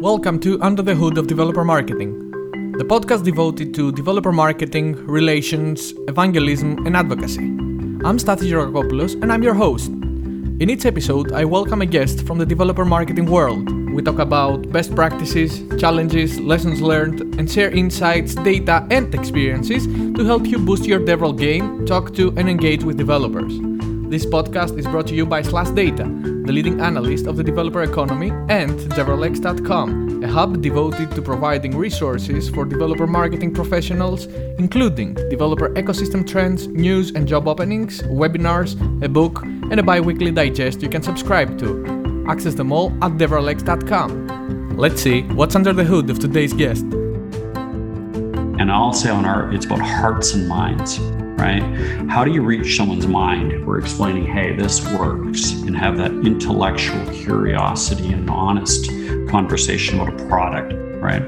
Welcome to Under the Hood of Developer Marketing, the podcast devoted to developer marketing, relations, evangelism, and advocacy. I'm Stathis Georgakopoulos, and I'm your host. In each episode, I welcome a guest from the developer marketing world. We talk about best practices, challenges, lessons learned, and share insights, data, and experiences to help you boost your DevRel game, talk to, and engage with developers. This podcast is brought to you by SlashData, the leading analyst of the developer economy, and DevrelX.com, a hub devoted to providing resources for developer marketing professionals, including developer ecosystem trends, news and job openings, webinars, a book, and a bi weekly digest you can subscribe to. Access them all at DevrelX.com. Let's see what's under the hood of today's guest. And I'll say on our, it's about hearts and minds right? How do you reach someone's mind? We're explaining, hey, this works, and have that intellectual curiosity and honest conversation about a product, right?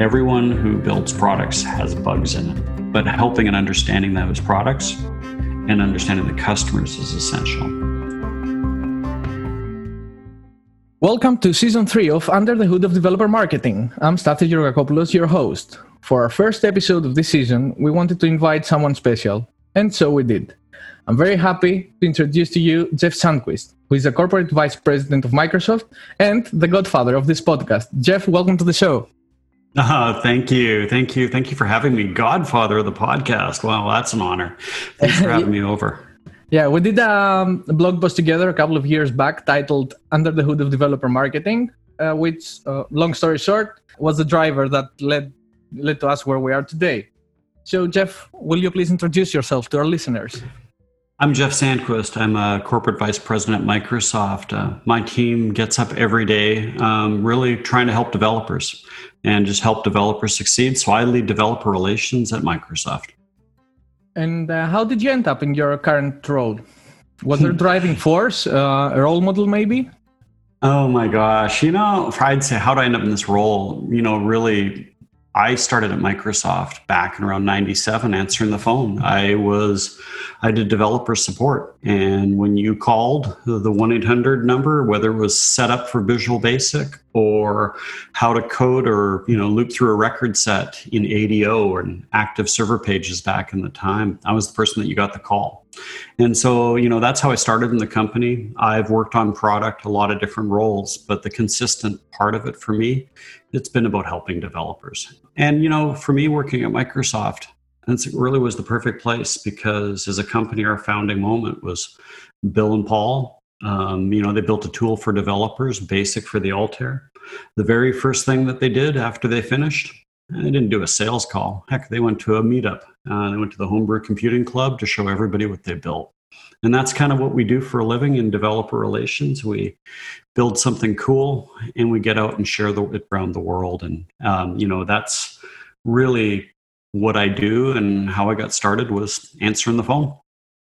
Everyone who builds products has bugs in it, but helping and understanding those products and understanding the customers is essential. Welcome to season three of Under the Hood of Developer Marketing. I'm Stathis Georgakopoulos, your host. For our first episode of this season, we wanted to invite someone special, and so we did. I'm very happy to introduce to you Jeff Sandquist, who is the corporate vice president of Microsoft and the godfather of this podcast. Jeff, welcome to the show. Oh, thank you. Thank you. Thank you for having me. Godfather of the podcast. Wow, that's an honor. Thanks for having me over. Yeah, we did um, a blog post together a couple of years back titled Under the Hood of Developer Marketing, uh, which, uh, long story short, was the driver that led led to us where we are today. So, Jeff, will you please introduce yourself to our listeners? I'm Jeff Sandquist. I'm a corporate vice president at Microsoft. Uh, my team gets up every day um, really trying to help developers and just help developers succeed. So I lead developer relations at Microsoft. And uh, how did you end up in your current role? Was there driving force, uh, a role model maybe? Oh my gosh. You know, I'd say, how do I end up in this role? You know, really I started at Microsoft back in around 97 answering the phone. I was I did developer support and when you called the 1-800 number whether it was set up for Visual Basic or how to code or you know loop through a record set in ADO or active server pages back in the time, I was the person that you got the call. And so, you know, that's how I started in the company. I've worked on product, a lot of different roles, but the consistent part of it for me, it's been about helping developers. And, you know, for me working at Microsoft, it really was the perfect place because as a company, our founding moment was Bill and Paul. Um, you know, they built a tool for developers, basic for the Altair. The very first thing that they did after they finished, they didn't do a sales call. Heck, they went to a meetup. Uh, they went to the Homebrew Computing Club to show everybody what they built. And that's kind of what we do for a living in developer relations. We build something cool and we get out and share the, it around the world. And, um, you know, that's really what I do and how I got started was answering the phone.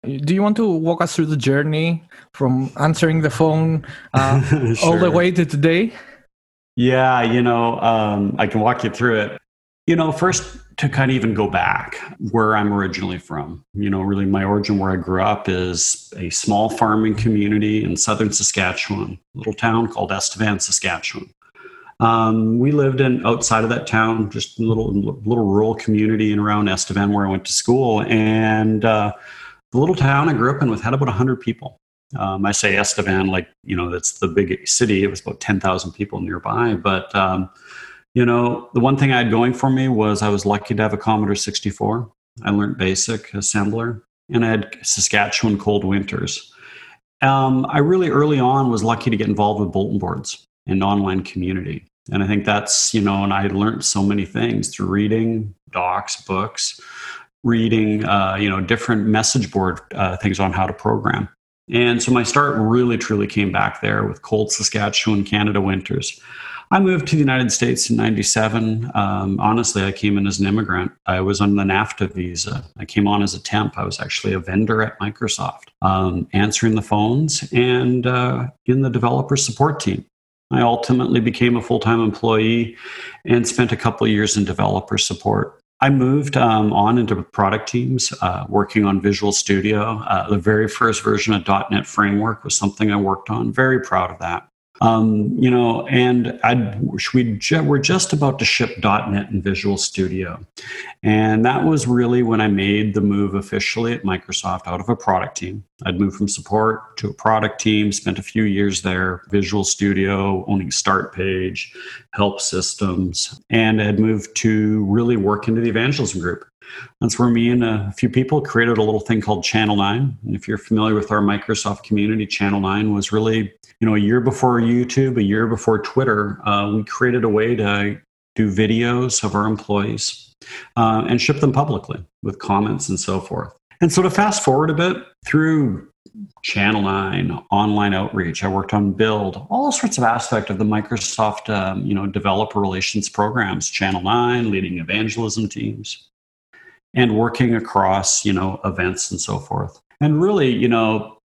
Do you want to walk us through the journey from answering the phone uh, sure. all the way to today? Yeah, you know, um, I can walk you through it. You know, first to kind of even go back where I'm originally from. You know, really my origin where I grew up is a small farming community in southern Saskatchewan, little town called Estevan, Saskatchewan. Um, we lived in outside of that town, just a little little rural community in around Estevan where I went to school, and uh, the little town I grew up in with had about hundred people. Um, I say Estevan like you know that's the big city. It was about ten thousand people nearby, but um, you know, the one thing I had going for me was I was lucky to have a Commodore 64. I learned basic assembler, and I had Saskatchewan cold winters. Um, I really early on was lucky to get involved with bulletin boards and online community. And I think that's, you know, and I learned so many things through reading docs, books, reading, uh, you know, different message board uh, things on how to program. And so my start really truly came back there with cold Saskatchewan, Canada winters. I moved to the United States in 97. Um, honestly, I came in as an immigrant. I was on the NAFTA visa. I came on as a temp. I was actually a vendor at Microsoft, um, answering the phones and uh, in the developer support team. I ultimately became a full time employee and spent a couple years in developer support. I moved um, on into product teams, uh, working on Visual Studio. Uh, the very first version of .NET Framework was something I worked on. Very proud of that. Um, you know, and I'd, we ju- we're just about to ship .NET and Visual Studio, and that was really when I made the move officially at Microsoft out of a product team. I'd moved from support to a product team, spent a few years there, Visual Studio, owning Start Page, help systems, and had moved to really work into the evangelism group. That's where me and a few people created a little thing called Channel 9. And if you're familiar with our Microsoft community, Channel 9 was really, you know, a year before YouTube, a year before Twitter, uh, we created a way to do videos of our employees uh, and ship them publicly with comments and so forth. And so to fast forward a bit through Channel 9, online outreach. I worked on Build, all sorts of aspect of the Microsoft, um, you know, developer relations programs. Channel 9, leading evangelism teams and working across, you know, events and so forth. And really, you know,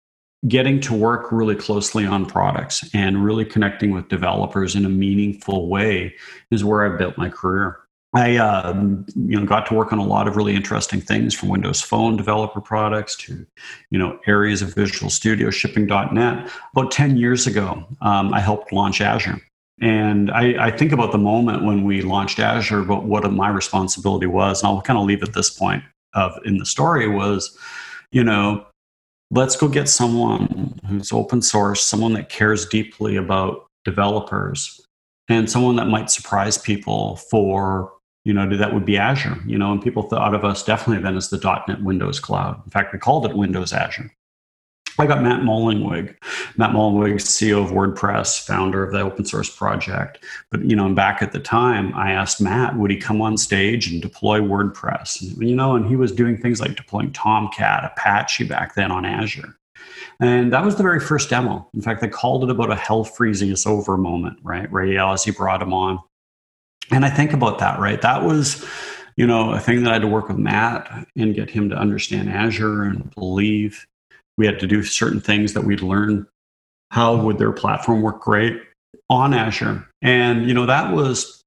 getting to work really closely on products and really connecting with developers in a meaningful way is where I built my career. I um, you know got to work on a lot of really interesting things from Windows Phone developer products to you know areas of Visual Studio shipping.net. About ten years ago, um, I helped launch Azure, and I, I, think about the moment when we launched Azure, but what my responsibility was, and I'll kind of leave at this point of in the story was, you know, let's go get someone who's open source, someone that cares deeply about developers, and someone that might surprise people for, you know, that would be Azure, you know, and people thought of us definitely then as the .NET Windows Cloud. In fact, we called it Windows Azure. I got Matt Mullenweg. Matt Mullenweg, CEO of WordPress, founder of the open source project. But you know, and back at the time, I asked Matt, would he come on stage and deploy WordPress? And, you know, and he was doing things like deploying Tomcat, Apache back then on Azure. And that was the very first demo. In fact, they called it about a hell freezing us over moment, right? Ray Ozzie brought him on. And I think about that, right? That was, you know, a thing that I had to work with Matt and get him to understand Azure and believe we had to do certain things that we'd learn. How would their platform work great on azure? And you know that was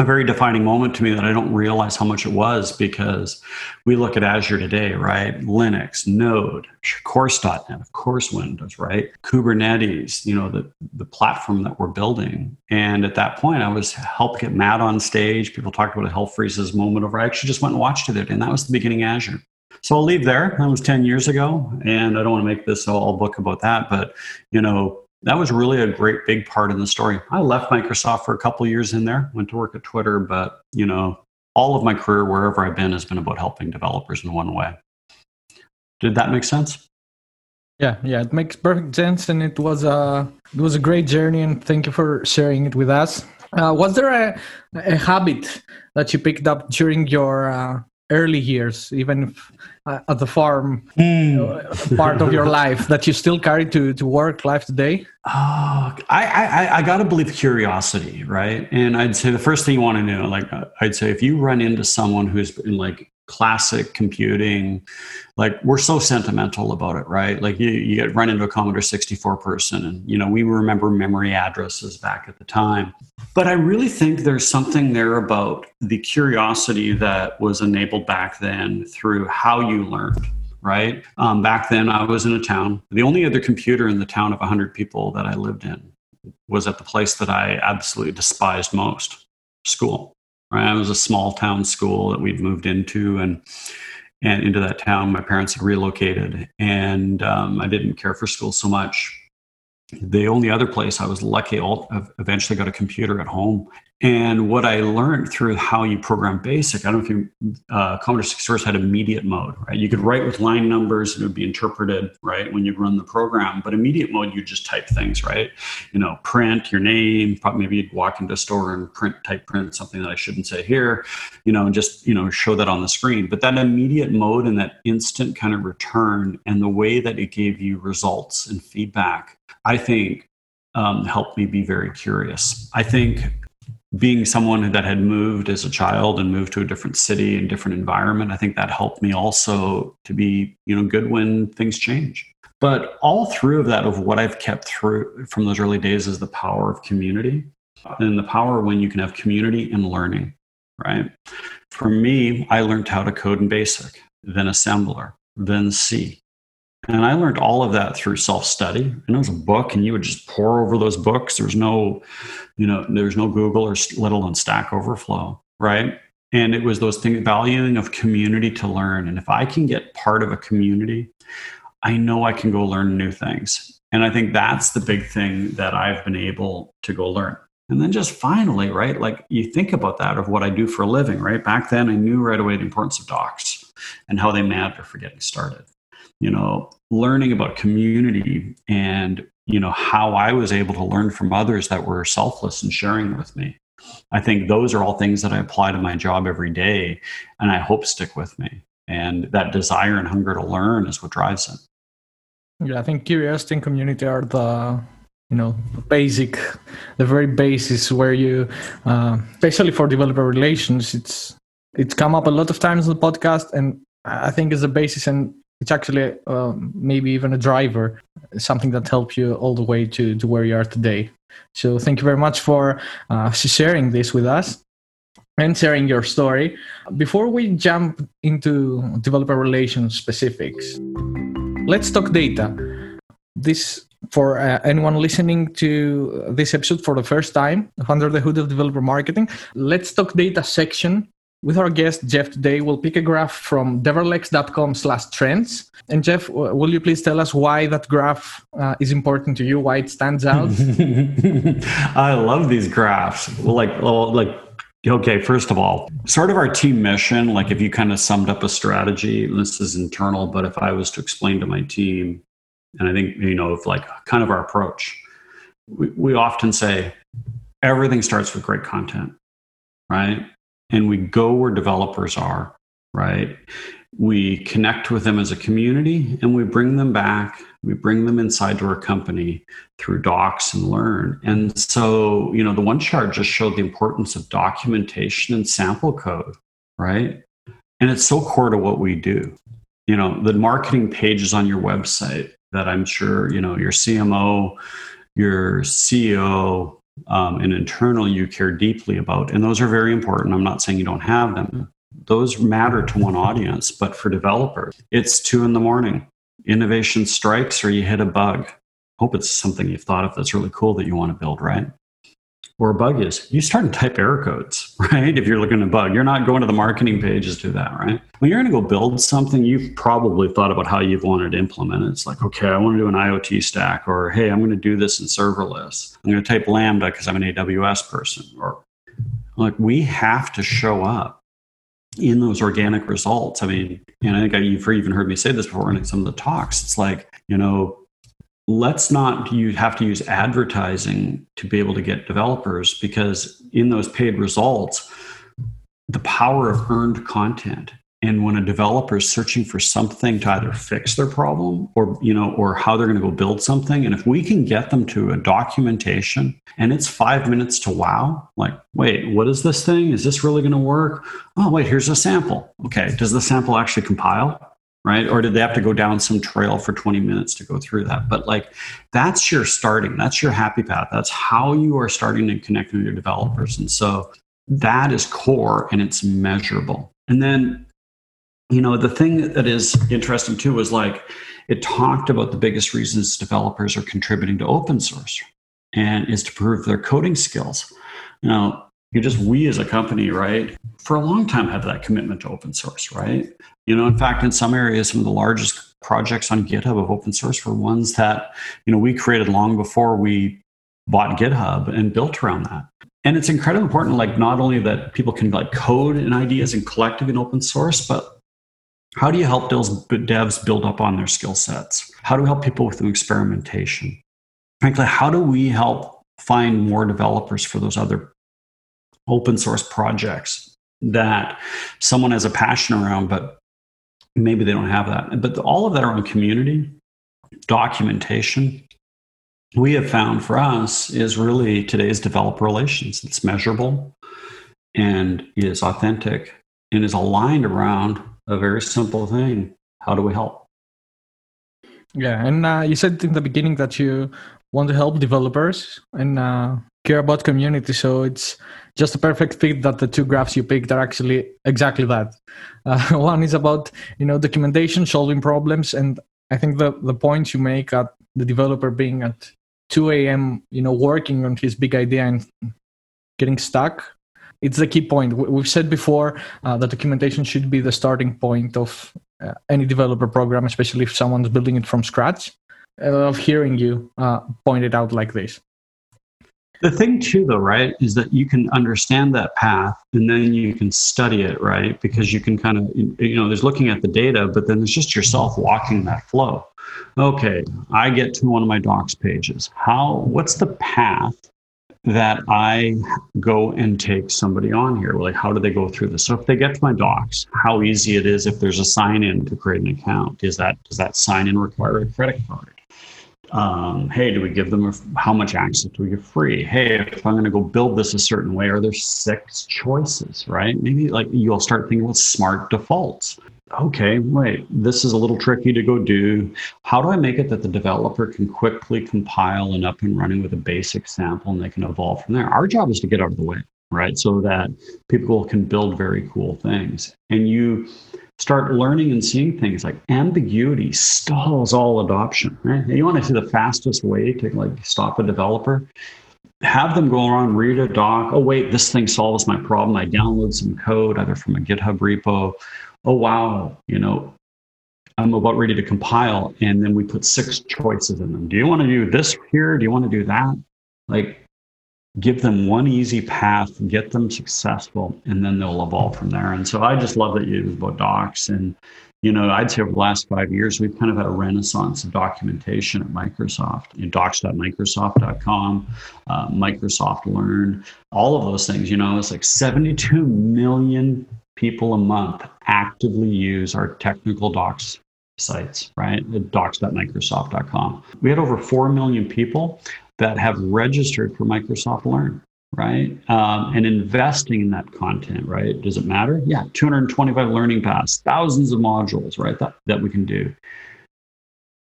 a very defining moment to me that i don't realize how much it was because we look at azure today right? Linux node course.net of course windows right? Kubernetes you know the, the platform that we're building. And at that point i was helped get matt on stage. People talked about a hell freezes moment over. I actually just went and watched it and that was the beginning azure so I'll leave there. That was 10 years ago. And I don't want to make this all book about that. But, you know, that was really a great big part in the story. I left Microsoft for a couple years in there, went to work at Twitter. But, you know, all of my career, wherever I've been, has been about helping developers in one way. Did that make sense? Yeah, yeah, it makes perfect sense, and it was a it was a great journey, and thank you for sharing it with us. Uh, was there a, a habit that you picked up during your uh, early years, even if, uh, at the farm mm. part of your life that you still carry to, to work life today? Oh, I, I, I got to believe curiosity, right? And I'd say the first thing you want to know, like, I'd say if you run into someone who's been like classic computing. Like we're so sentimental about it right? Like you, you get run into a commodore 64 person and you know we remember memory addresses back at the time. But i really think there's something there about the curiosity that was enabled back then through how you learned right? Um, back then i was in a town. The only other computer in the town of 100 people that i lived in was at the place that i absolutely despised most school Right? It was a small town school that we'd moved into, and and into that town, my parents had relocated, and um, I didn't care for school so much. The only other place I was lucky, eventually got a computer at home, and what I learned through how you program BASIC, I don't know if you, uh, Commodore 64 had immediate mode, right? You could write with line numbers and it would be interpreted, right, when you run the program. But immediate mode, you just type things, right? You know, print your name, maybe you'd walk into a store and print, type print something that I shouldn't say here, you know, and just, you know, show that on the screen. But that immediate mode and that instant kind of return and the way that it gave you results and feedback, I think um, helped me be very curious. I think being someone that had moved as a child and moved to a different city and different environment, I think that helped me also to be, you know, good when things change. But all through of that of what I've kept through from those early days is the power of community and the power when you can have community and learning, right? For me, I learned how to code in BASIC, then assembler, then C, And I learned all of that through self study. And it was a book, and you would just pour over those books. There's no, you know, there's no Google or let alone Stack Overflow, right? And it was those things, valuing of community to learn. And if I can get part of a community, I know I can go learn new things. And I think that's the big thing that I've been able to go learn. And then just finally, right, like you think about that of what I do for a living, right? Back then, I knew right away the importance of docs and how they matter for getting started you know, learning about community and, you know, how I was able to learn from others that were selfless and sharing with me. I think those are all things that I apply to my job every day and I hope stick with me. And that desire and hunger to learn is what drives it. Yeah, I think curiosity and community are the you know basic the very basis where you uh, especially for developer relations it's it's come up a lot of times on the podcast and i think is the basis and it's actually um, maybe even a driver, something that helped you all the way to, to where you are today. So thank you very much for uh, sharing this with us and sharing your story. Before we jump into developer relations specifics, let's talk data. This for uh, anyone listening to this episode for the first time under the hood of developer marketing let's talk data section with our guest Jeff today, we'll pick a graph from DevrelX.com slash trends. And Jeff, will you please tell us why that graph uh, is important to you, why it stands out? I love these graphs. Like, like, okay, first of all, sort of our team mission, like if you kind of summed up a strategy, this is internal, but if I was to explain to my team, and I think, you know, of like kind of our approach, we, we often say everything starts with great content, right? And we go where developers are, right? We connect with them as a community and we bring them back. We bring them inside to our company through docs and learn. And so, you know, the one chart just showed the importance of documentation and sample code, right? And it's so core to what we do. You know, the marketing pages on your website that I'm sure, you know, your CMO, your CEO, um, and internal you care deeply about. And those are very important. I'm not saying you don't have them. Those matter to one audience, but for developers, it's two in the morning. Innovation strikes or you hit a bug. Hope it's something you've thought of that's really cool that you want to build, right? Or a bug is, you start to type error codes, right? If you're looking at a bug, you're not going to the marketing pages to do that, right? When you're going to go build something, you've probably thought about how you've wanted to implement it. It's like, okay, I want to do an IoT stack, or hey, I'm going to do this in serverless. I'm going to type Lambda because I'm an AWS person, or like we have to show up in those organic results. I mean, and I think you've even heard me say this before in some of the talks. It's like, you know, let's not you have to use advertising to be able to get developers because in those paid results the power of earned content and when a developer is searching for something to either fix their problem or you know or how they're going to go build something and if we can get them to a documentation and it's five minutes to wow like wait what is this thing? Is this really going to work? Oh wait here's a sample. Okay does the sample actually compile right? Or did they have to go down some trail for 20 minutes to go through that? But like that's your starting, that's your happy path. That's how you are starting to connect with your developers. And so that is core and it's measurable. And then, you know, the thing that is interesting too is like it talked about the biggest reasons developers are contributing to open source and is to prove their coding skills. You know, you just we as a company, right, for a long time have that commitment to open source, right? You know, in fact, in some areas, some of the largest projects on GitHub of open source were ones that, you know, we created long before we bought GitHub and built around that. And it's incredibly important, like not only that people can like code and ideas and collective in open source, but how do you help those devs build up on their skill sets? How do we help people with the experimentation? Frankly, how do we help find more developers for those other open source projects that someone has a passion around, but maybe they don't have that. But all of that around community, documentation, we have found for us is really today's developer relations. It's measurable and is authentic and is aligned around a very simple thing. How do we help? Yeah, and uh, you said in the beginning that you want to help developers and uh, care about community. So it's just a perfect fit that the two graphs you picked are actually exactly that. Uh, one is about you know documentation, solving problems, and I think the the point you make at the developer being at 2 a.m. you know working on his big idea and getting stuck it's the key point we've said before uh, that documentation should be the starting point of uh, any developer program especially if someone's building it from scratch i love hearing you uh, point it out like this the thing too though right is that you can understand that path and then you can study it right because you can kind of you know there's looking at the data but then it's just yourself walking that flow. Okay i get to one of my docs pages. How what's the path that i go and take somebody on here? Like how do they go through this? So if they get to my docs how easy it is if there's a sign in to create an account? Is that does that sign in require a credit card um, hey, do we give them a, how much access do we give free? Hey, if I'm going to go build this a certain way, are there six choices, right? Maybe like you'll start thinking with smart defaults. Okay, wait, this is a little tricky to go do. How do I make it that the developer can quickly compile and up and running with a basic sample and they can evolve from there? Our job is to get out of the way, right? So that people can build very cool things. And you, start learning and seeing things like ambiguity stalls all adoption right? You want to see the fastest way to like stop a developer? Have them go around read a doc oh wait this thing solves my problem. I download some code either from a github repo. Oh wow you know i'm about ready to compile and then we put six choices in them. Do you want to do this here? Do you want to do that? Like give them one easy path, get them successful, and then they'll evolve from there. And so I just love that you use about docs. And, you know, I'd say over the last five years, we've kind of had a renaissance of documentation at Microsoft. You know, docs.microsoft.com, uh, Microsoft Learn, all of those things. You know, it's like 72 million people a month actively use our technical docs sites, right? docs.microsoft.com. We had over 4 million people that have registered for Microsoft Learn, right? Um, and investing in that content, right? Does it matter? Yeah, 225 learning paths, thousands of modules, right? That, that we can do.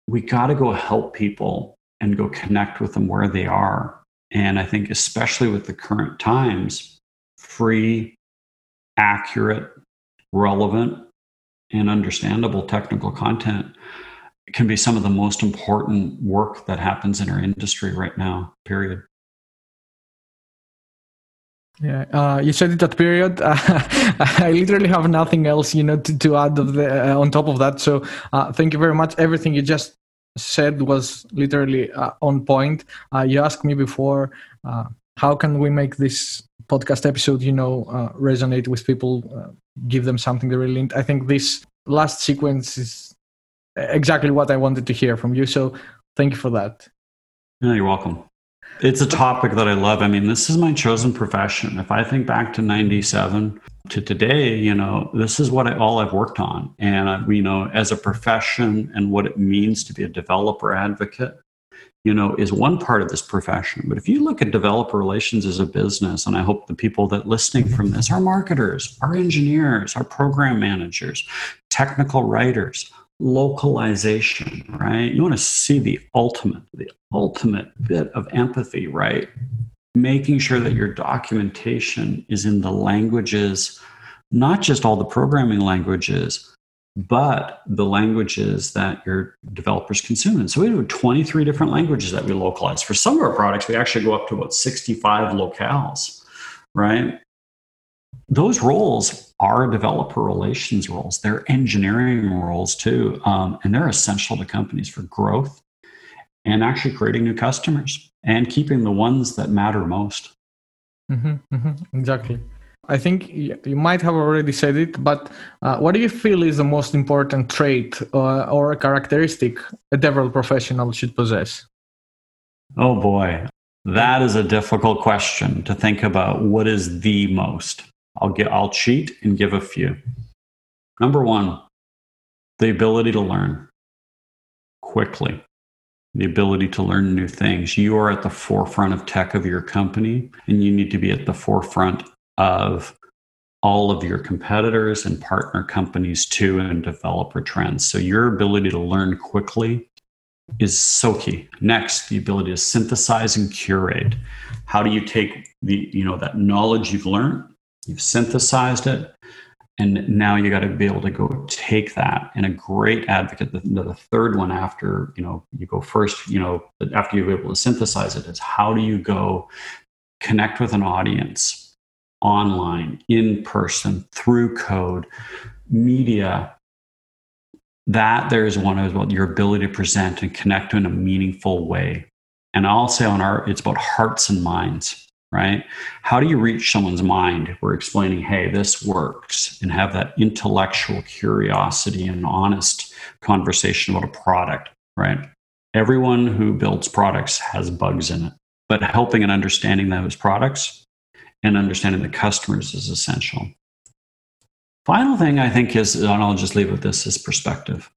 We got to go help people and go connect with them where they are. And I think, especially with the current times, free, accurate, relevant, and understandable technical content can be some of the most important work that happens in our industry right now, period. Yeah, uh, you said it at period. Uh, I literally have nothing else, you know, to, to add the, uh, on top of that. So, uh, thank you very much. Everything you just said was literally uh, on point. Uh, you asked me before, how can we make this podcast episode, you know, resonate with people, give them something they really. I think this last sequence is exactly what I wanted to hear from you. So thank you for that. No, you're welcome. It's a topic that I love. I mean, this is my chosen profession. If I think back to 97 to today, you know, this is what I, all I've worked on. And, I, you know, as a profession and what it means to be a developer advocate, you know, is one part of this profession. But if you look at developer relations as a business, and I hope the people that listening from this are marketers, our engineers, our program managers, technical writers, localization, right? You want to see the ultimate, the ultimate bit of empathy, right? Making sure that your documentation is in the languages, not just all the programming languages, but the languages that your developers consume. And so we have 23 different languages that we localize. For some of our products, we actually go up to about 65 locales, right? Those roles are developer relations roles. They're engineering roles too. Um, and they're essential to companies for growth and actually creating new customers and keeping the ones that matter most. Mm-hmm, mm-hmm, exactly. I think you might have already said it, but uh, what do you feel is the most important trait uh, or characteristic a developer professional should possess? Oh boy, that is a difficult question to think about. What is the most? I'll get I'll cheat and give a few. Number one, the ability to learn quickly, the ability to learn new things. You are at the forefront of tech of your company, and you need to be at the forefront of all of your competitors and partner companies too and developer trends. So your ability to learn quickly is so key. Next, the ability to synthesize and curate. How do you take the, you know, that knowledge you've learned You've synthesized it. and now you got to be able to go take that. And a great advocate the, the, third one after you know you go first you know after you're able to synthesize it is how do you go connect with an audience online in person through code media? That there's one as well your ability to present and connect in a meaningful way. And i'll say on our it's about hearts and minds right? How do you reach someone's mind? We're explaining, hey, this works, and have that intellectual curiosity and honest conversation about a product, right? Everyone who builds products has bugs in it, but helping and understanding those products and understanding the customers is essential. Final thing I think is, and I'll just leave with this, is perspective.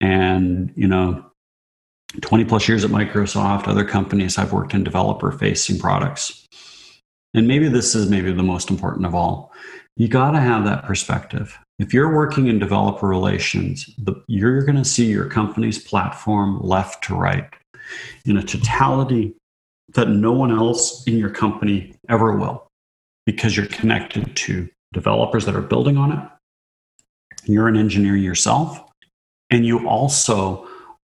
And, you know, 20 plus years at Microsoft, other companies, I've worked in developer facing products. And maybe this is maybe the most important of all. You got to have that perspective. If you're working in developer relations the, you're going to see your company's platform left to right in a totality that no one else in your company ever will because you're connected to developers that are building on it you're an engineer yourself and you also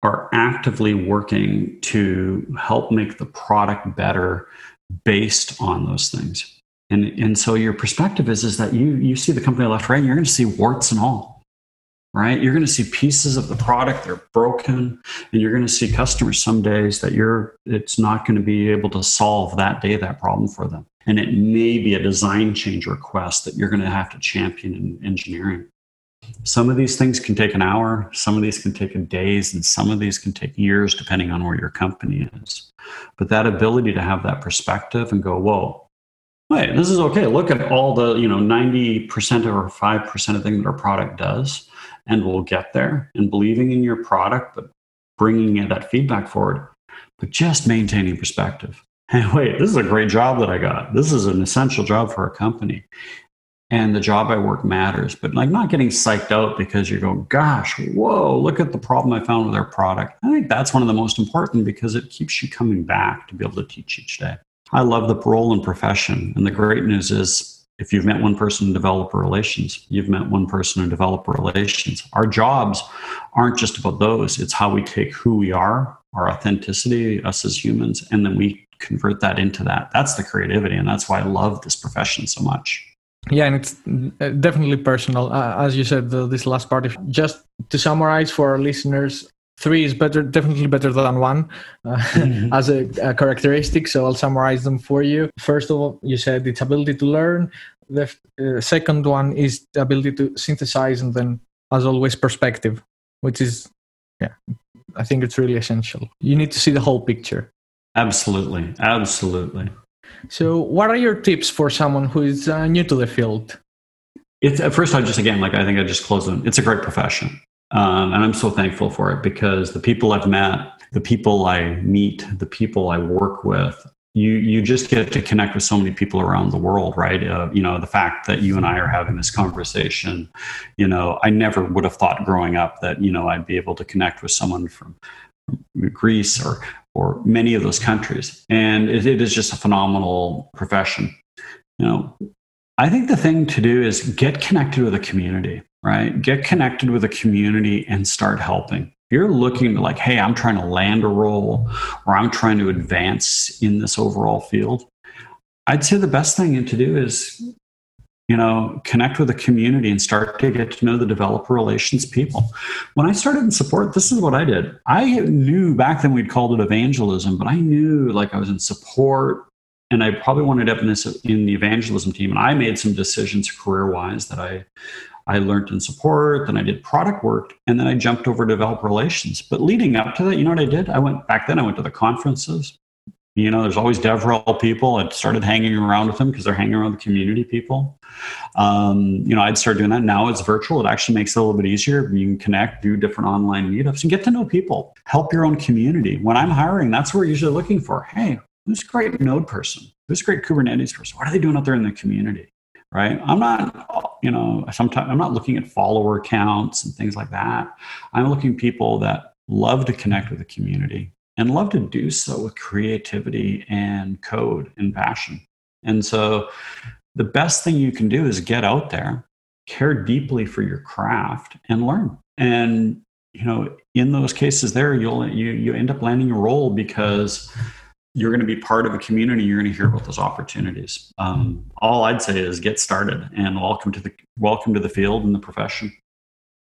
are actively working to help make the product better based on those things. And, and so your perspective is, is that you, you see the company left, right, you're going to see warts and all, right? You're going to see pieces of the product, they're broken, and you're going to see customers some days that you're, it's not going to be able to solve that day, that problem for them. And it may be a design change request that you're going to have to champion in engineering. Some of these things can take an hour, some of these can take days, and some of these can take years, depending on where your company is. But that ability to have that perspective and go, whoa, wait, this is okay. Look at all the, you know, 90% or 5% of things that our product does, and we'll get there. And believing in your product, but bringing that feedback forward, but just maintaining perspective. Hey, wait, this is a great job that I got. This is an essential job for our company and the job I work matters, but like not getting psyched out because you're going, gosh, whoa, look at the problem I found with our product. I think that's one of the most important because it keeps you coming back to be able to teach each day. I love the role and profession. And the great news is if you've met one person in developer relations, you've met one person in developer relations. Our jobs aren't just about those. It's how we take who we are, our authenticity, us as humans, and then we convert that into that. That's the creativity. And that's why I love this profession so much yeah and it's uh, definitely personal. Uh, as you said the, this last part if just to summarize for our listeners three is better definitely better than one uh, mm-hmm. as a, a, characteristic so i'll summarize them for you. First of all you said it's ability to learn. The uh, second one is the ability to synthesize and then as always perspective which is yeah i think it's really essential. You need to see the whole picture. Absolutely. Absolutely so, what are your tips for someone who is uh, new to the field? It's at first, I just again, like I think I just closed on. It's a great profession, um, and I'm so thankful for it because the people I've met, the people I meet, the people I work with, you you just get to connect with so many people around the world, right? Uh, you know, the fact that you and I are having this conversation, you know, I never would have thought growing up that you know I'd be able to connect with someone from Greece or or many of those countries. And it, it is just a phenomenal profession. You know, I think the thing to do is get connected with a community, right? Get connected with a community and start helping. If you're looking like, hey, I'm trying to land a role or I'm trying to advance in this overall field, I'd say the best thing to do is you know, connect with the community and start to get to know the developer relations people. When I started in support, this is what I did. I knew back then we'd called it evangelism, but I knew like I was in support and I probably wanted up in this in the evangelism team. And I made some decisions career wise that I I learned in support, then I did product work, and then I jumped over to developer relations. But leading up to that, you know what I did? I went back then, I went to the conferences. You know, there's always DevRel people. I started hanging around with them because they're hanging around the community people. Um, you know, I'd start doing that. Now it's virtual. It actually makes it a little bit easier. You can connect, do different online meetups, and get to know people. Help your own community. When I'm hiring, that's what we're usually looking for. Hey, who's a great Node person? Who's a great Kubernetes person? What are they doing out there in the community? Right? I'm not, you know, sometimes I'm not looking at follower counts and things like that. I'm looking people that love to connect with the community and love to do so with creativity and code and passion. And so the best thing you can do is get out there, care deeply for your craft and learn. And you know, in those cases, there you'll you you end up landing a role because you're going to be part of a community. You're going to hear about those opportunities. Um, all I'd say is get started and welcome to the welcome to the field and the profession.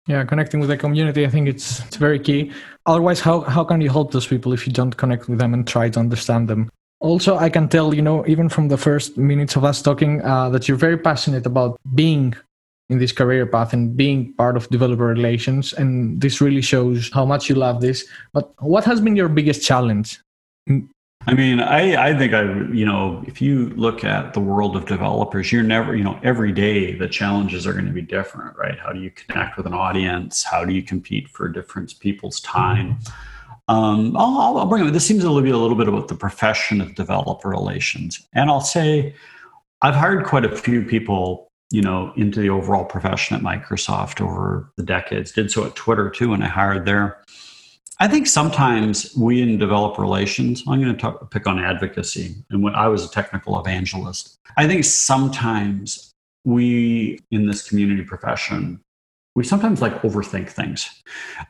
Yeah, connecting with the community, I think it's it's very key. Otherwise, how how can you help those people if you don't connect with them and try to understand them? Also, I can tell, you know, even from the first minutes of us talking, uh, that you're very passionate about being in this career path and being part of developer relations. And this really shows how much you love this. But what has been your biggest challenge I mean, I, I think I, you know, if you look at the world of developers, you're never, you know, every day the challenges are going to be different, right? How do you connect with an audience? How do you compete for different people's time? Um, I'll, I'll bring it. This seems to be a little bit about the profession of developer relations, and I'll say I've hired quite a few people, you know, into the overall profession at Microsoft over the decades. Did so at Twitter too, and I hired there I think sometimes we in developer relations, I'm going to talk, pick on advocacy. And when I was a technical evangelist, I think sometimes we in this community profession, we sometimes like overthink things.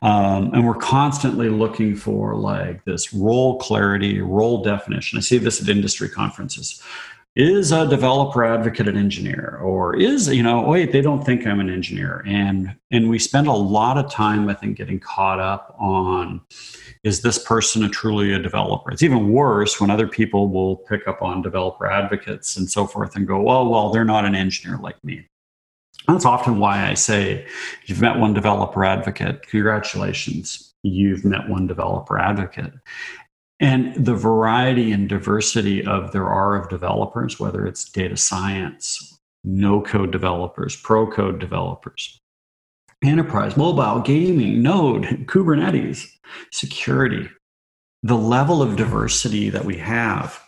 Um, and we're constantly looking for like this role clarity, role definition. I see this at industry conferences. Is a developer advocate an engineer? Or is you know wait they don't think i'm an engineer. And and we spend a lot of time i think getting caught up on is this person a truly a developer? It's even worse when other people will pick up on developer advocates and so forth and go well well they're not an engineer like me that's often why i say you've met one developer advocate congratulations you've met one developer advocate and the variety and diversity of there are of developers, whether it's data science, no code developers, pro code developers, enterprise, mobile, gaming, Node, Kubernetes, security, the level of diversity that we have.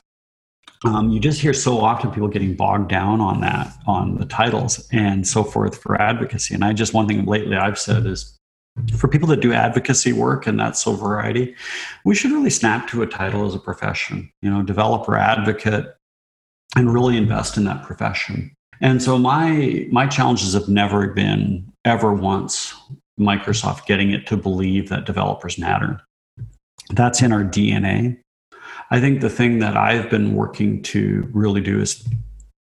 Um, you just hear so often people getting bogged down on that, on the titles and so forth for advocacy. And I just, one thing lately I've said is for people that do advocacy work and that so variety, we should really snap to a title as a profession, you know, developer advocate, and really invest in that profession. And so my my challenges have never been ever once Microsoft getting it to believe that developers matter. That's in our DNA. I think the thing that I've been working to really do is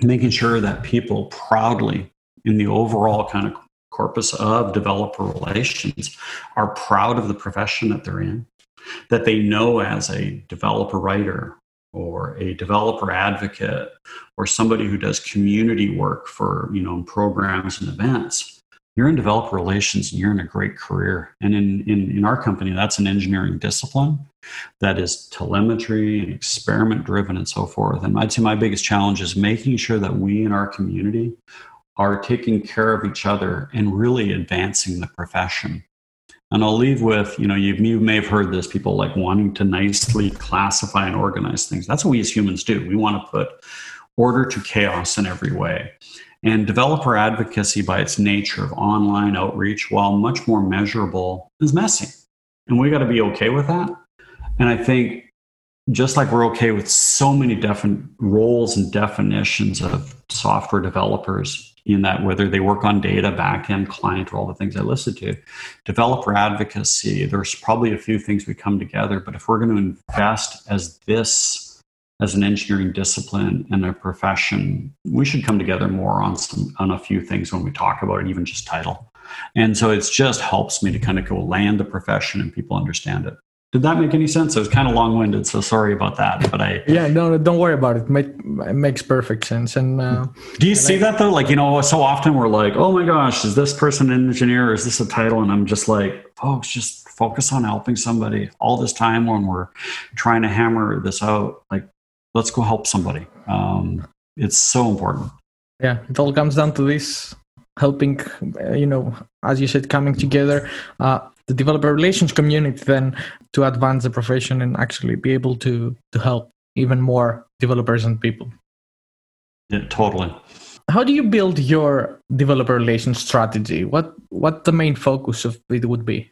making sure that people proudly in the overall kind of corpus of developer relations are proud of the profession that they're in, that they know as a developer writer or a developer advocate or somebody who does community work for you know programs and events you're in developer relations and you're in a great career and in, in, in our company that's an engineering discipline that is telemetry and experiment driven and so forth and i'd say my biggest challenge is making sure that we in our community are taking care of each other and really advancing the profession. And I'll leave with, you know, you, you may have heard this, people like wanting to nicely classify and organize things. That's what we as humans do. We want to put order to chaos in every way. And developer advocacy, by its nature of online outreach, while much more measurable, is messy. And we got to be okay with that. And I think just like we're okay with so many different roles and definitions of software developers in that whether they work on data, backend, client, or all the things I listed to, developer advocacy, there's probably a few things we come together. But if we're going to invest as this as an engineering discipline and a profession, we should come together more on some on a few things when we talk about it, even just title. And so it just helps me to kind of go land the profession and people understand it. Did that make any sense? It was kind of long winded, so sorry about that. But I yeah, no, don't worry about it. It makes perfect sense. And uh, do you see I, that though? Like you know, so often we're like, oh my gosh, is this person an engineer? Or is this a title? And I'm just like, folks, just focus on helping somebody. All this time when we're trying to hammer this out, like let's go help somebody. Um, it's so important. Yeah, it all comes down to this helping you know as you said coming together uh, the developer relations community then to advance the profession and actually be able to to help even more developers and people yeah totally how do you build your developer relations strategy what what the main focus of it would be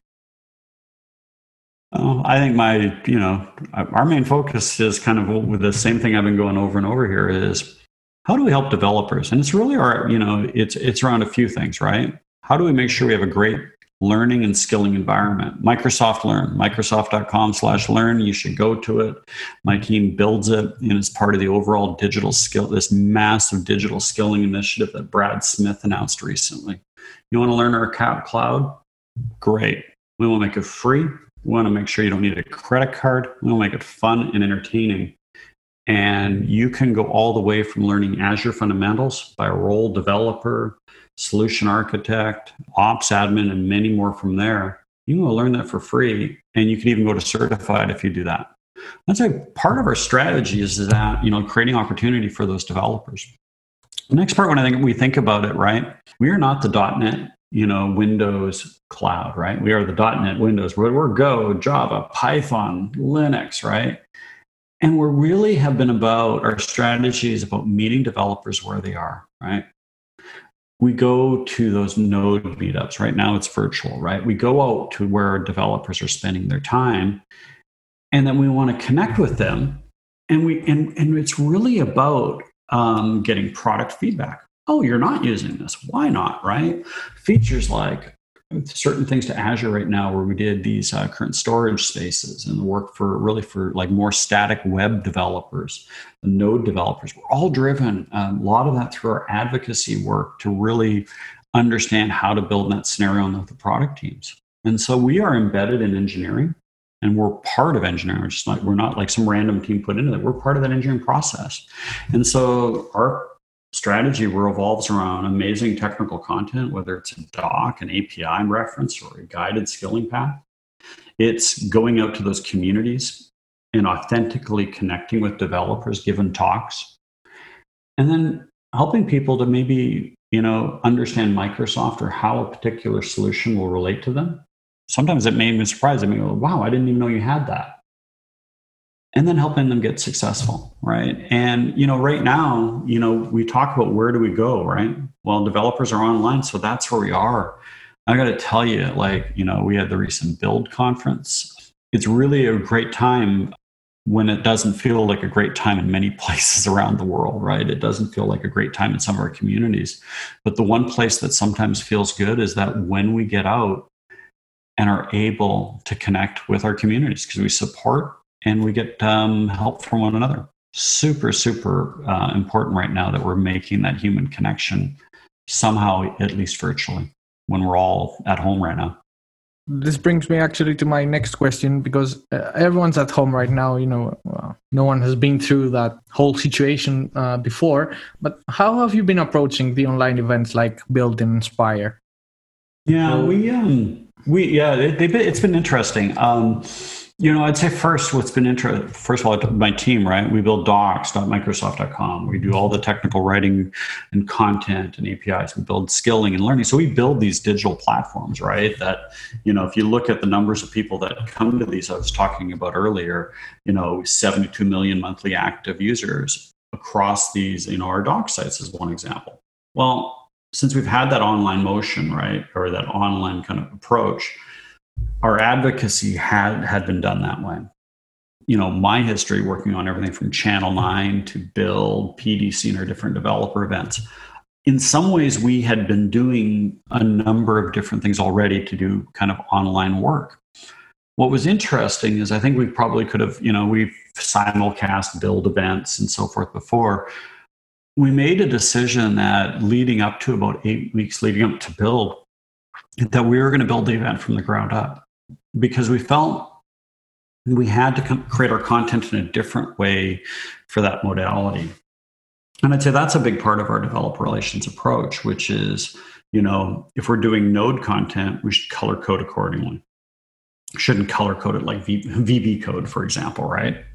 uh, I think my, you know, our main focus is kind of with the same thing I've been going over and over here is how do we help developers? And it's really our, you know, it's it's around a few things, right? How do we make sure we have a great learning and skilling environment? Microsoft Learn, Microsoft.com slash learn. You should go to it. My team builds it and it's part of the overall digital skill, this massive digital skilling initiative that Brad Smith announced recently. You want to learn our cloud? Great. We will make it free. We want to make sure you don't need a credit card. We will make it fun and entertaining. And you can go all the way from learning Azure fundamentals by role developer, solution architect, ops admin, and many more from there. You can learn that for free, and you can even go to certified if you do that. That's a part of our strategy is that you know creating opportunity for those developers. The next part, when I think we think about it, right? We are not the .NET, you know, Windows cloud, right? We are the .NET Windows. We're, we're Go, Java, Python, Linux, right? And we really have been about our strategies about meeting developers where they are, right? We go to those node meetups. Right now it's virtual, right? We go out to where developers are spending their time and then we want to connect with them. And we and, and it's really about um, getting product feedback. Oh, you're not using this. Why not? Right? Features like certain things to Azure right now where we did these uh, current storage spaces and work for really for like more static web developers, the node developers. We're all driven um, a lot of that through our advocacy work to really understand how to build that scenario with the product teams. And so we are embedded in engineering and we're part of engineering. We're just like we're not like some random team put into it. We're part of that engineering process. And so our strategy revolves around amazing technical content, whether it's a doc, an API reference, or a guided skilling path. It's going out to those communities and authentically connecting with developers, given talks, and then helping people to maybe you know understand Microsoft or how a particular solution will relate to them. Sometimes it may me surprised. I mean, wow, I didn't even know you had that and then helping them get successful right? And you know right now you know we talk about where do we go right? Well developers are online so that's where we are. I got to tell you like you know we had the recent build conference. It's really a great time when it doesn't feel like a great time in many places around the world right? It doesn't feel like a great time in some of our communities. But the one place that sometimes feels good is that when we get out and are able to connect with our communities because we support and we get um, help from one another. Super, super uh, important right now that we're making that human connection somehow, at least virtually, when we're all at home right now. This brings me actually to my next question because uh, everyone's at home right now. You know, uh, no one has been through that whole situation uh, before. But how have you been approaching the online events like Build and Inspire? Yeah, we um, we yeah, it, has been interesting. Um, you know, I'd say first, what's been interesting, first of all, my team, right? We build docs.microsoft.com. We do all the technical writing and content and APIs. We build skilling and learning. So we build these digital platforms, right? That, you know, if you look at the numbers of people that come to these, I was talking about earlier, you know, 72 million monthly active users across these, you know, our doc sites is one example. Well, since we've had that online motion, right, or that online kind of approach, our advocacy had had been done that way. You know, my history working on everything from Channel 9 to Build, PDC, and our different developer events. In some ways, we had been doing a number of different things already to do kind of online work. What was interesting is I think we probably could have, you know, we've simulcast build events and so forth before. We made a decision that leading up to about eight weeks leading up to build, that we were going to build the event from the ground up because we felt we had to create our content in a different way for that modality. And I'd say that's a big part of our developer relations approach, which is, you know, if we're doing node content, we should color code accordingly. Shouldn't color code it like VB code, for example, right?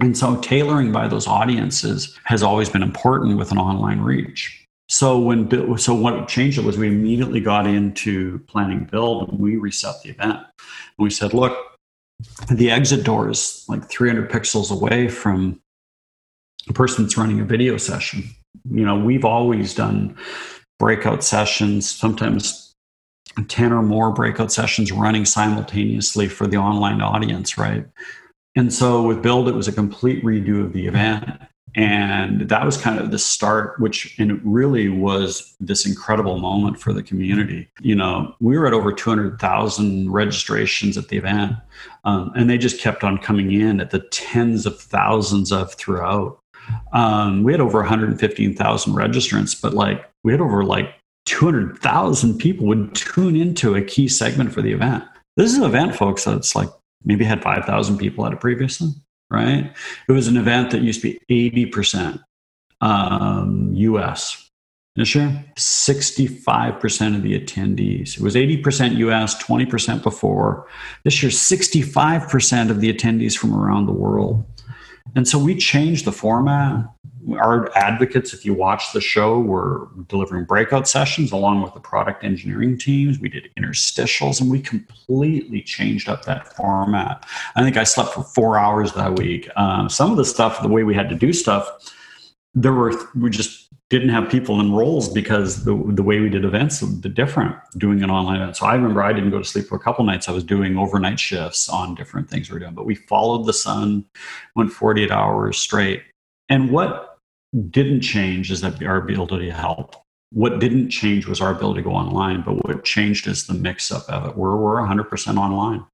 And so tailoring by those audiences has always been important with an online reach. So when so what changed it was we immediately got into planning build and we reset the event. And we said, look, the exit door is like 300 pixels away from a person that's running a video session. You know, we've always done breakout sessions, sometimes 10 or more breakout sessions running simultaneously for the online audience, right? And so with Build, it was a complete redo of the event And that was kind of the start, which and it really was this incredible moment for the community. You know, we were at over 200,000 registrations at the event, um, and they just kept on coming in at the tens of thousands of throughout. Um, we had over 115,000 registrants, but like we had over like 200,000 people would tune into a key segment for the event. This is an event, folks, that's like maybe had 5,000 people at it previously, right? It was an event that used to be 80% um, US. This year, 65% of the attendees. It was 80% US, 20% before. This year, 65% of the attendees from around the world. And so we changed the format. Our advocates, if you watch the show, were delivering breakout sessions along with the product engineering teams. We did interstitials and we completely changed up that format. I think I slept for four hours that week. Um, some of the stuff, the way we had to do stuff, there were, we just didn't have people in roles because the, the way we did events was different doing an online event. So I remember I didn't go to sleep for a couple nights. I was doing overnight shifts on different things we are doing, but we followed the sun, went 48 hours straight. And what didn't change is that our ability to help. What didn't change was our ability to go online, but what changed is the mix up of it. We're, we're 100% online.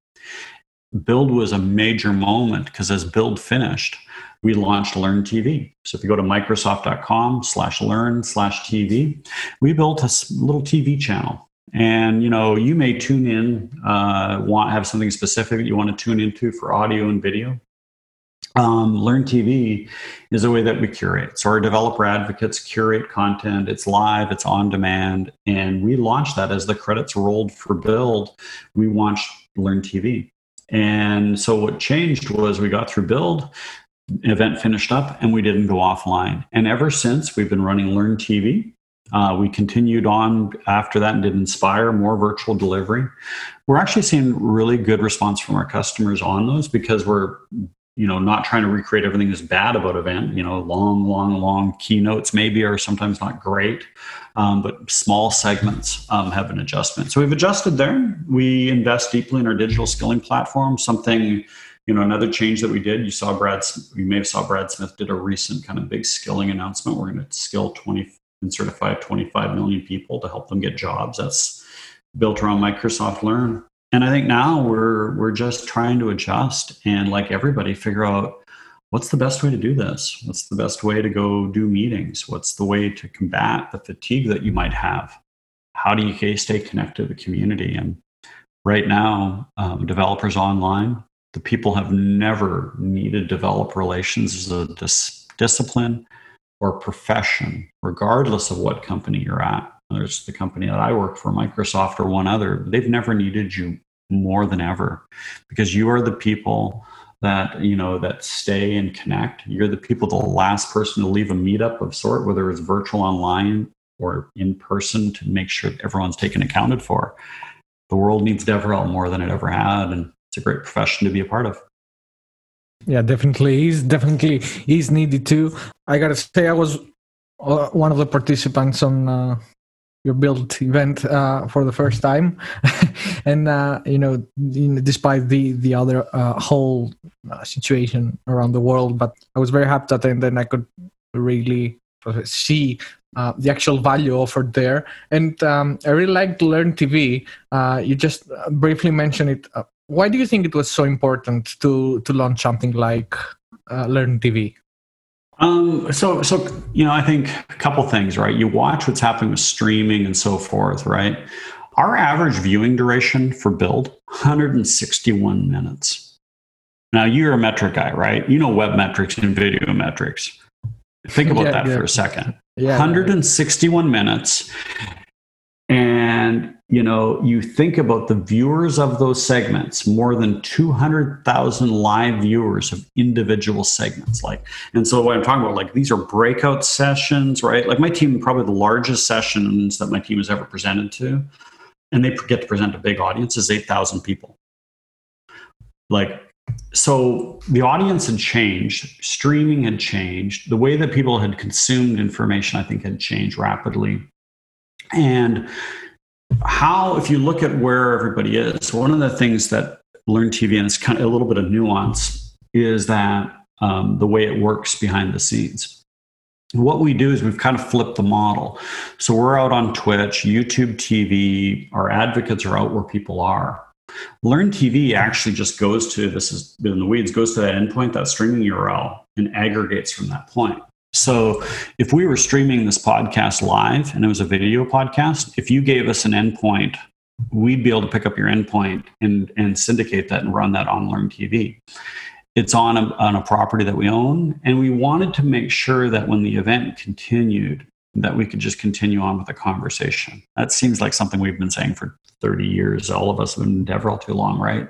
Build was a major moment because as Build finished, we launched Learn TV. So if you go to Microsoft.com slash learn slash TV, we built a little TV channel. And you know, you may tune in, uh, want have something specific you want to tune into for audio and video. Um, Learn TV is a way that we curate. So our developer advocates curate content. It's live, it's on demand, and we launched that as the credits rolled for Build. We launched Learn TV. And so what changed was we got through build, event finished up, and we didn't go offline. And ever since, we've been running Learn TV. Uh, we continued on after that and did Inspire, more virtual delivery. We're actually seeing really good response from our customers on those because we're you know not trying to recreate everything that's bad about event you know long long long keynotes maybe are sometimes not great um, but small segments um, have an adjustment. So we've adjusted there. We invest deeply in our digital skilling platform. Something you know another change that we did you saw brad you may have saw brad smith did a recent kind of big skilling announcement. We're going to skill 20 and certify 25 million people to help them get jobs. That's built around microsoft learn and i think now we're we're just trying to adjust and like everybody figure out what's the best way to do this? What's the best way to go do meetings? What's the way to combat the fatigue that you might have? How do you stay connected to the community? And right now um, developers online the people have never needed develop relations as a dis- discipline or profession, regardless of what company you're at. There's the company that I work for, Microsoft or one other. They've never needed you more than ever because you are the people that you know that stay and connect. You're the people, the last person to leave a meetup of sort, whether it's virtual, online, or in person, to make sure everyone's taken accounted for. The world needs DevRel more than it ever had, and it's a great profession to be a part of. Yeah, definitely. He's definitely he's needed too. I gotta say, I was uh, one of the participants on uh, your build event uh, for the first time, and uh, you know, despite the the other uh, whole uh, situation around the world, but I was very happy to attend, and I could really see uh, the actual value offered there. And um, I really like to learn TV. Uh, you just briefly mentioned it why do you think it was so important to to launch something like Learn TV? Um, so, so you know, I think a couple things, right? You watch what's happening with streaming and so forth, right? Our average viewing duration for build 161 minutes. Now, you're a metric guy, right? You know web metrics and video metrics. Think about yeah, that yeah. for a second. Yeah, 161 minutes. And you know, you think about the viewers of those segments, more than 200,000 live viewers of individual segments. Like, and so what I'm talking about, like, these are breakout sessions, right? Like, my team, probably the largest sessions that my team has ever presented to, and they get to present a big audience, is 8,000 people. Like, so the audience had changed, streaming had changed, the way that people had consumed information, I think, had changed rapidly. And how, if you look at where everybody is, one of the things that Learn TV, and it's kind of a little bit of nuance, is that um, the way it works behind the scenes. What we do is we've kind of flipped the model. So we're out on Twitch, YouTube TV, our advocates are out where people are. Learn TV actually just goes to this is in the weeds, goes to that endpoint, that streaming URL, and aggregates from that point. So if we were streaming this podcast live and it was a video podcast, if you gave us an endpoint, we'd be able to pick up your endpoint and, and syndicate that and run that on Learn TV. It's on a, on a property that we own, and we wanted to make sure that when the event continued, that we could just continue on with the conversation. That seems like something we've been saying for 30 years. All of us have been in DevRel too long, right?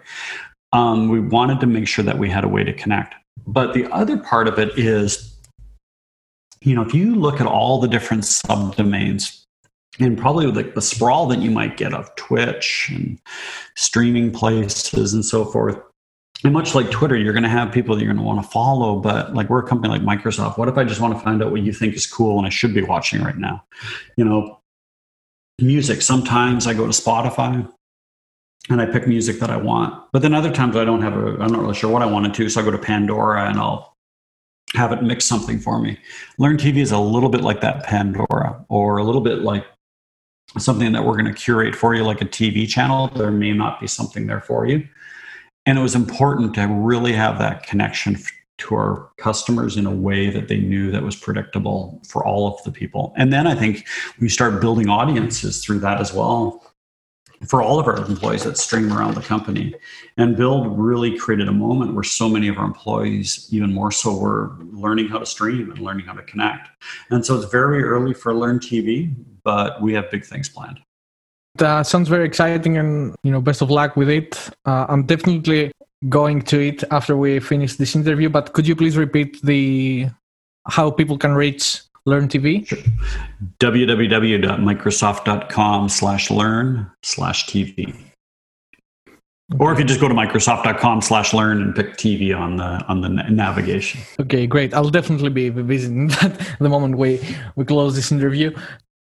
Um, we wanted to make sure that we had a way to connect. But the other part of it is, you know, if you look at all the different subdomains and probably like the sprawl that you might get of Twitch and streaming places and so forth, and much like Twitter, you're going to have people that you're going to want to follow. But like we're a company like Microsoft. What if I just want to find out what you think is cool and I should be watching right now? You know, music. Sometimes I go to Spotify and I pick music that I want. But then other times I don't have a, I'm not really sure what I wanted to. So I go to Pandora and I'll have it mix something for me. Learn TV is a little bit like that Pandora or a little bit like something that we're going to curate for you, like a TV channel. There may not be something there for you. And it was important to really have that connection to our customers in a way that they knew that was predictable for all of the people. And then I think we start building audiences through that as well for all of our employees that stream around the company. And Build really created a moment where so many of our employees, even more so, were learning how to stream and learning how to connect. And so it's very early for Learn TV, but we have big things planned. That sounds very exciting, and you know, best of luck with it. Uh, I'm definitely going to it after we finish this interview. But could you please repeat the how people can reach Learn TV? Sure. www.microsoft.com slash learn slash TV. Okay. Or if you just go to Microsoft.com slash learn and pick TV on the on the navigation. Okay, great. I'll definitely be visiting that the moment we, we close this interview.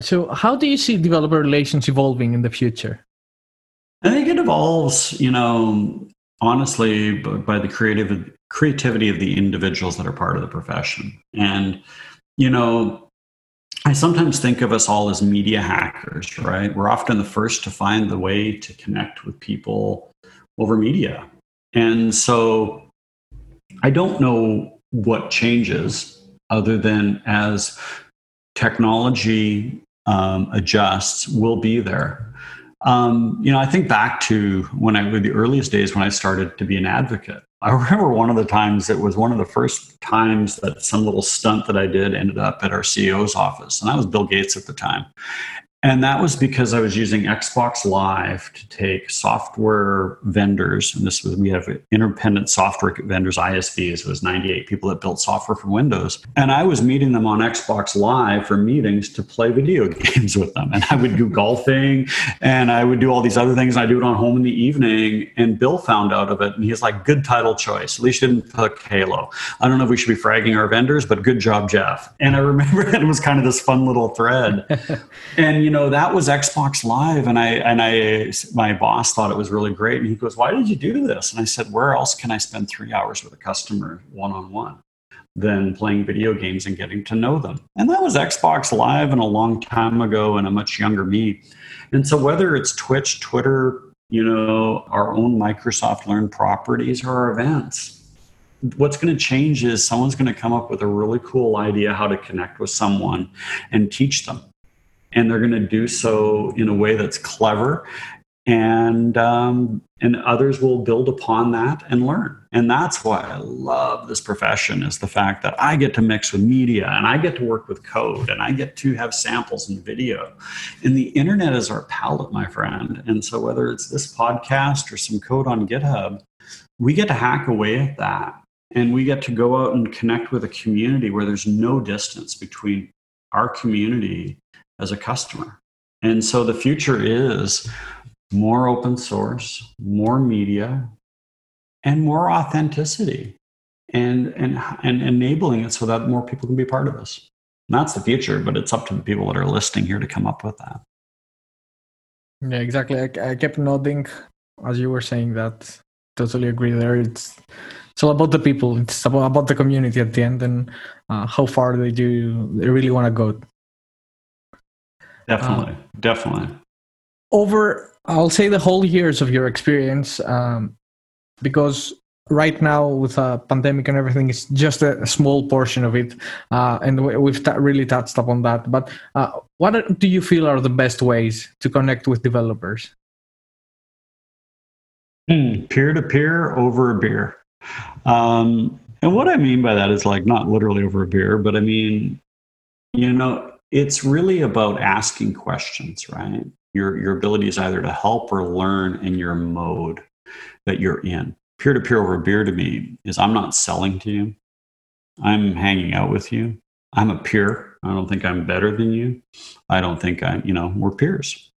So, how do you see developer relations evolving in the future? I think it evolves, you know, honestly, by the creative creativity of the individuals that are part of the profession. And, you know, I sometimes think of us all as media hackers, right? We're often the first to find the way to connect with people over media. And so I don't know what changes other than as technology um, adjusts will be there. Um, you know, I think back to when I, the earliest days when I started to be an advocate. I remember one of the times it was one of the first times that some little stunt that I did ended up at our CEO's office, and that was Bill Gates at the time. And that was because I was using Xbox Live to take software vendors, and this was we have independent software vendors, ISVs. It was 98 people that built software for Windows, and I was meeting them on Xbox Live for meetings to play video games with them. And I would do golfing, and I would do all these other things. And I do it on home in the evening. And Bill found out of it, and he's like, "Good title choice. At least you didn't pick Halo. I don't know if we should be fragging our vendors, but good job, Jeff." And I remember it was kind of this fun little thread, and you know know, that was Xbox Live, and I and I my boss thought it was really great, and he goes, "Why did you do this?" And I said, "Where else can I spend three hours with a customer one on one?" than playing video games and getting to know them. And that was Xbox Live and a long time ago and a much younger me. And so whether it's Twitch, Twitter, you know, our own Microsoft Learn properties or our events, what's going to change is someone's going to come up with a really cool idea how to connect with someone and teach them and they're going to do so in a way that's clever. And um, and others will build upon that and learn. And that's why i love this profession is the fact that i get to mix with media and i get to work with code and i get to have samples and video. And the internet is our palette my friend. And so whether it's this podcast or some code on github we get to hack away at that. And we get to go out and connect with a community where there's no distance between our community as a customer. And so the future is more open source, more media, and more authenticity and, and, and enabling it so that more people can be part of this. And that's the future, but it's up to the people that are listening here to come up with that. Yeah, exactly. I, I kept nodding as you were saying that totally agree there. It's it's all about the people. It's about, about the community at the end and uh, how far they do they really want to go. Definitely, um, definitely. Over, I'll say the whole years of your experience, um, because right now with a pandemic and everything it's just a, a small portion of it uh, and we've t- really touched upon that. But uh, what do you feel are the best ways to connect with developers? Hmm, peer-to-peer over a beer. Um, and what i mean by that is like not literally over a beer but i mean you know it's really about asking questions right your your ability is either to help or learn in your mode that you're in peer to peer over beer to me is I'm not selling to you. I'm hanging out with you. I'm a peer. I don't think I'm better than you. I don't think I'm, you know, we're peers.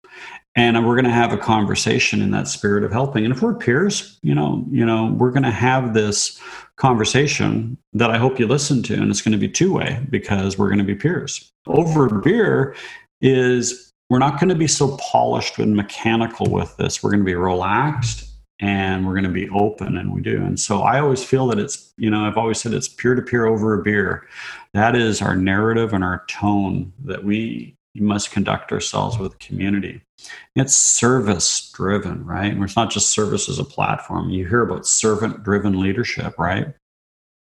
And we're going to have a conversation in that spirit of helping. And if we're peers, you know, you know, we're going to have this conversation that I hope you listen to, and it's going to be two way because we're going to be peers. Over a beer is we're not going to be so polished and mechanical with this. We're going to be relaxed and we're going to be open and we do and so i always feel that it's you know i've always said it's peer to peer over a beer that is our narrative and our tone that we must conduct ourselves with community it's service driven right? And it's not just service as a platform. You hear about servant driven leadership right?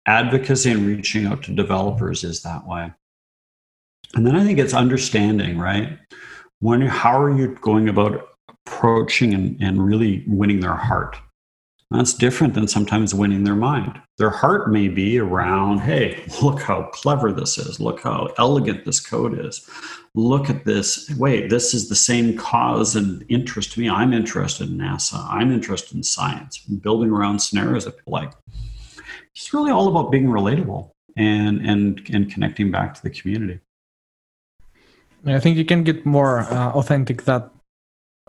Advocacy and reaching out to developers is that way. And then i think it's understanding right? When how are you going about approaching and, and really winning their heart. That's different than sometimes winning their mind. Their heart may be around, hey, look how clever this is. Look how elegant this code is. Look at this. Wait, this is the same cause and interest to me. I'm interested in NASA. I'm interested in science, building around scenarios that people like. It's really all about being relatable and, and, and connecting back to the community. I think you can get more uh, authentic that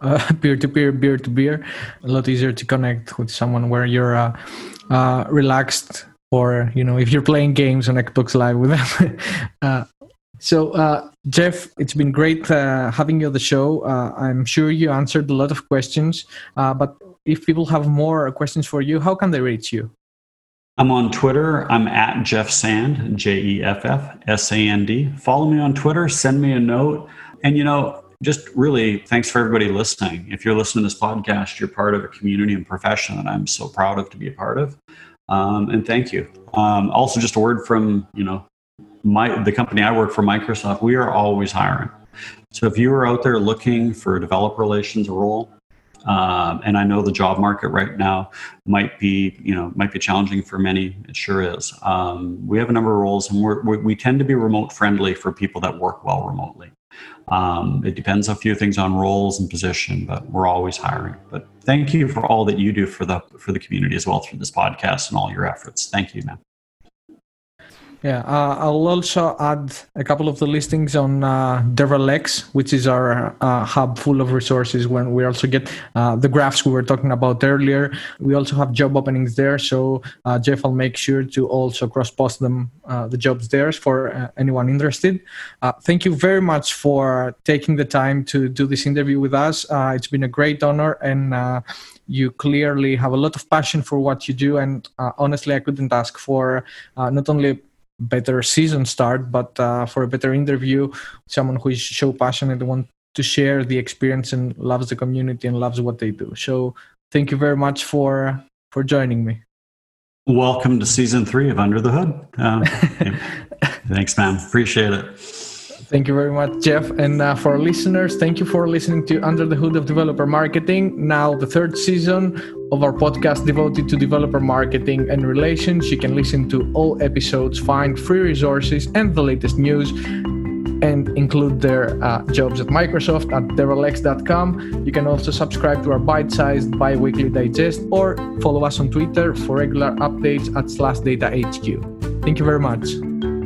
peer to peer, beer to beer, a lot easier to connect with someone where you're uh, uh, relaxed, or you know, if you're playing games on Xbox Live with them. uh, so, uh, Jeff, it's been great uh, having you on the show. Uh, I'm sure you answered a lot of questions, but if people have more questions for you, how can they reach you? I'm on Twitter. I'm at Jeff Sand, J E F F S A N D. Follow me on Twitter, send me a note. And you know, just really thanks for everybody listening. If you're listening to this podcast, you're part of a community and profession that I'm so proud of to be a part of. Um, and thank you. Um, also, just a word from you know my the company I work for, Microsoft. We are always hiring. So if you are out there looking for a developer relations role, um, and I know the job market right now might be, you know, might be challenging for many. It sure is. Um, we have a number of roles, and we're, we tend to be remote friendly for people that work well remotely. Um, it depends a few things on roles and position, but we're always hiring. But thank you for all that you do for the for the community as well through this podcast and all your efforts. Thank you, man. Yeah, uh, I'll also add a couple of the listings on uh, DevRelX, which is our uh, hub full of resources. When we also get uh, the graphs we were talking about earlier, we also have job openings there. So uh, Jeff, I'll make sure to also cross post them uh, the jobs there for uh, anyone interested. thank you very much for taking the time to do this interview with us. it's been a great honor, and you clearly have a lot of passion for what you do. And honestly, I couldn't ask for not only better season start, but uh, for a better interview, someone who is so passionate and want to share the experience and loves the community and loves what they do. So thank you very much for for joining me. Welcome to season three of Under the Hood. Uh, thanks, man. Appreciate it. Thank you very much, Jeff. And uh, for our listeners, thank you for listening to Under the Hood of Developer Marketing. Now, the third season of our podcast devoted to developer marketing and relations. You can listen to all episodes, find free resources and the latest news, and include their uh, jobs at Microsoft at DevRelX.com. You can also subscribe to our bite sized bi weekly digest or follow us on Twitter for regular updates at SlashData HQ. Thank you very much.